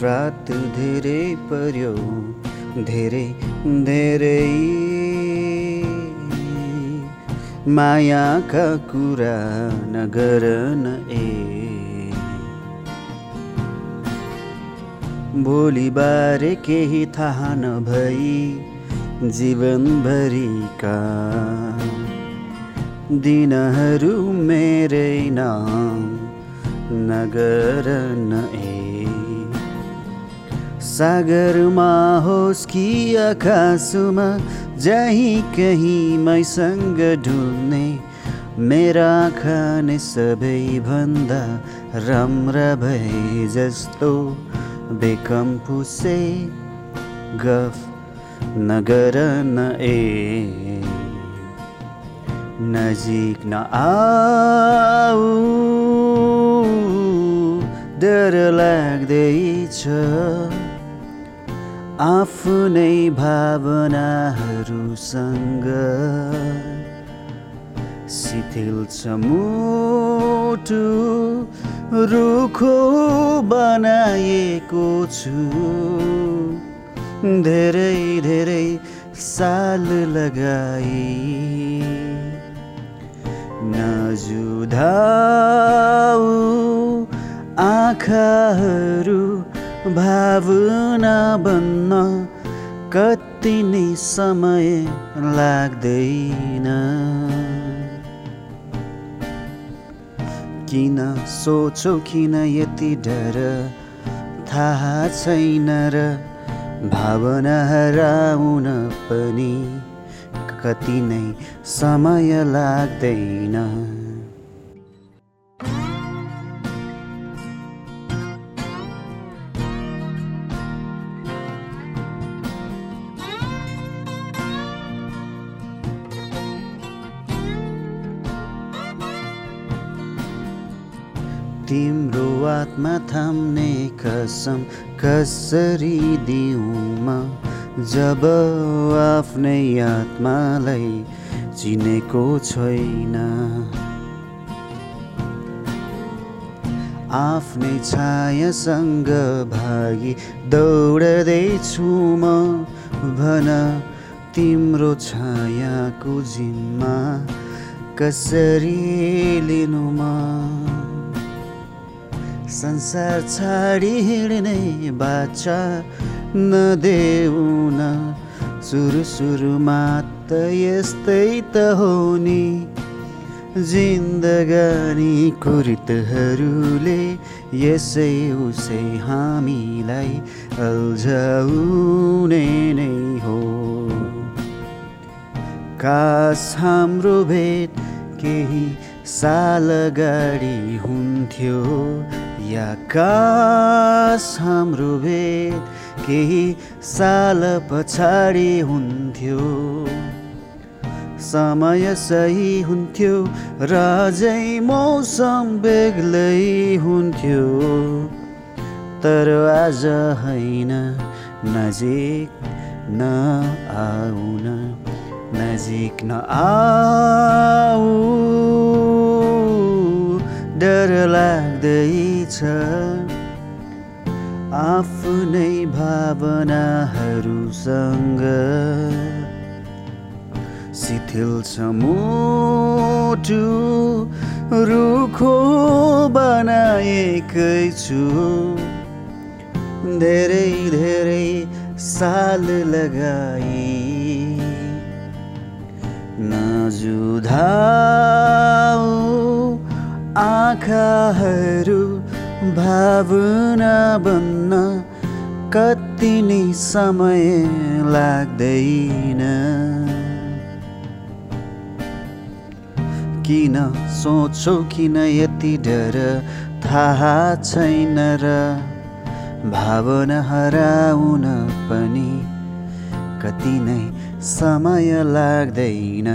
रात धेरै पर्यो धेरै धेरै। मायाका कुरा नगर न ए। भोलिबारे केही थाहा नभई जीवनभरिका दिनहरू मेरै नाम नगर न ए। सागरमा होस् कि आकाशमा जहीँ कहीँ मैसँग ढुल्ने। मेरा खाने सबैभन्दा राम्रा भए जस्तो बेकम्पुसे गफ नगर न ए। नजिक न आऊ डर लाग्दैछ। आफ्नै भावनाहरूसँग शिथिल छ मुटु रुखो बनाएको छु। धेरै धेरै साल लगाई नजुधाऊ आँखाहरू भावना बन्न कति नै समय लाग्दैन। किन सोचौ किन यति डर? थाहा छैन र भावना हराउन पनि कति नै समय लाग्दैन। तिम्रो आत्मा थाम्ने कसम कसरी दिउँ म? जब आफ्नै आत्मालाई चिनेको छैन। आफ्नै छायासँग भागी दौडदैछु म भन तिम्रो छायाको जिम्मा कसरी लिनु म? संसार छाडी हिँड्ने बाचा नदेऊ न। सुरु सुरुमा त यस्तै त हो नि जिन्दगानी कुरितहरूले यसै उसै हामीलाई अल्झाउने नै हो। कास हाम्रो भेट केही साल अगाडि हुन्थ्यो या कास हाम्रो भेट केही साल पछाडि हुन्थ्यो। समय सही हुन्थ्यो र अझै मौसम बेग्लै हुन्थ्यो। तर आज होइन नजिक नआउन नजिक नआऊ आफ्नै भावनाहरूसँग शिथिल छ मुटु रुखो बनाएकै छु। धेरै धेरै साल लगाई। नजुधाऊ आँखाहरू भावना बन्न कति नै समय लाग्दैन। किन सोचौ किन यति डर? थाहा छैन र भावना हराउन पनि कति नै समय लाग्दैन।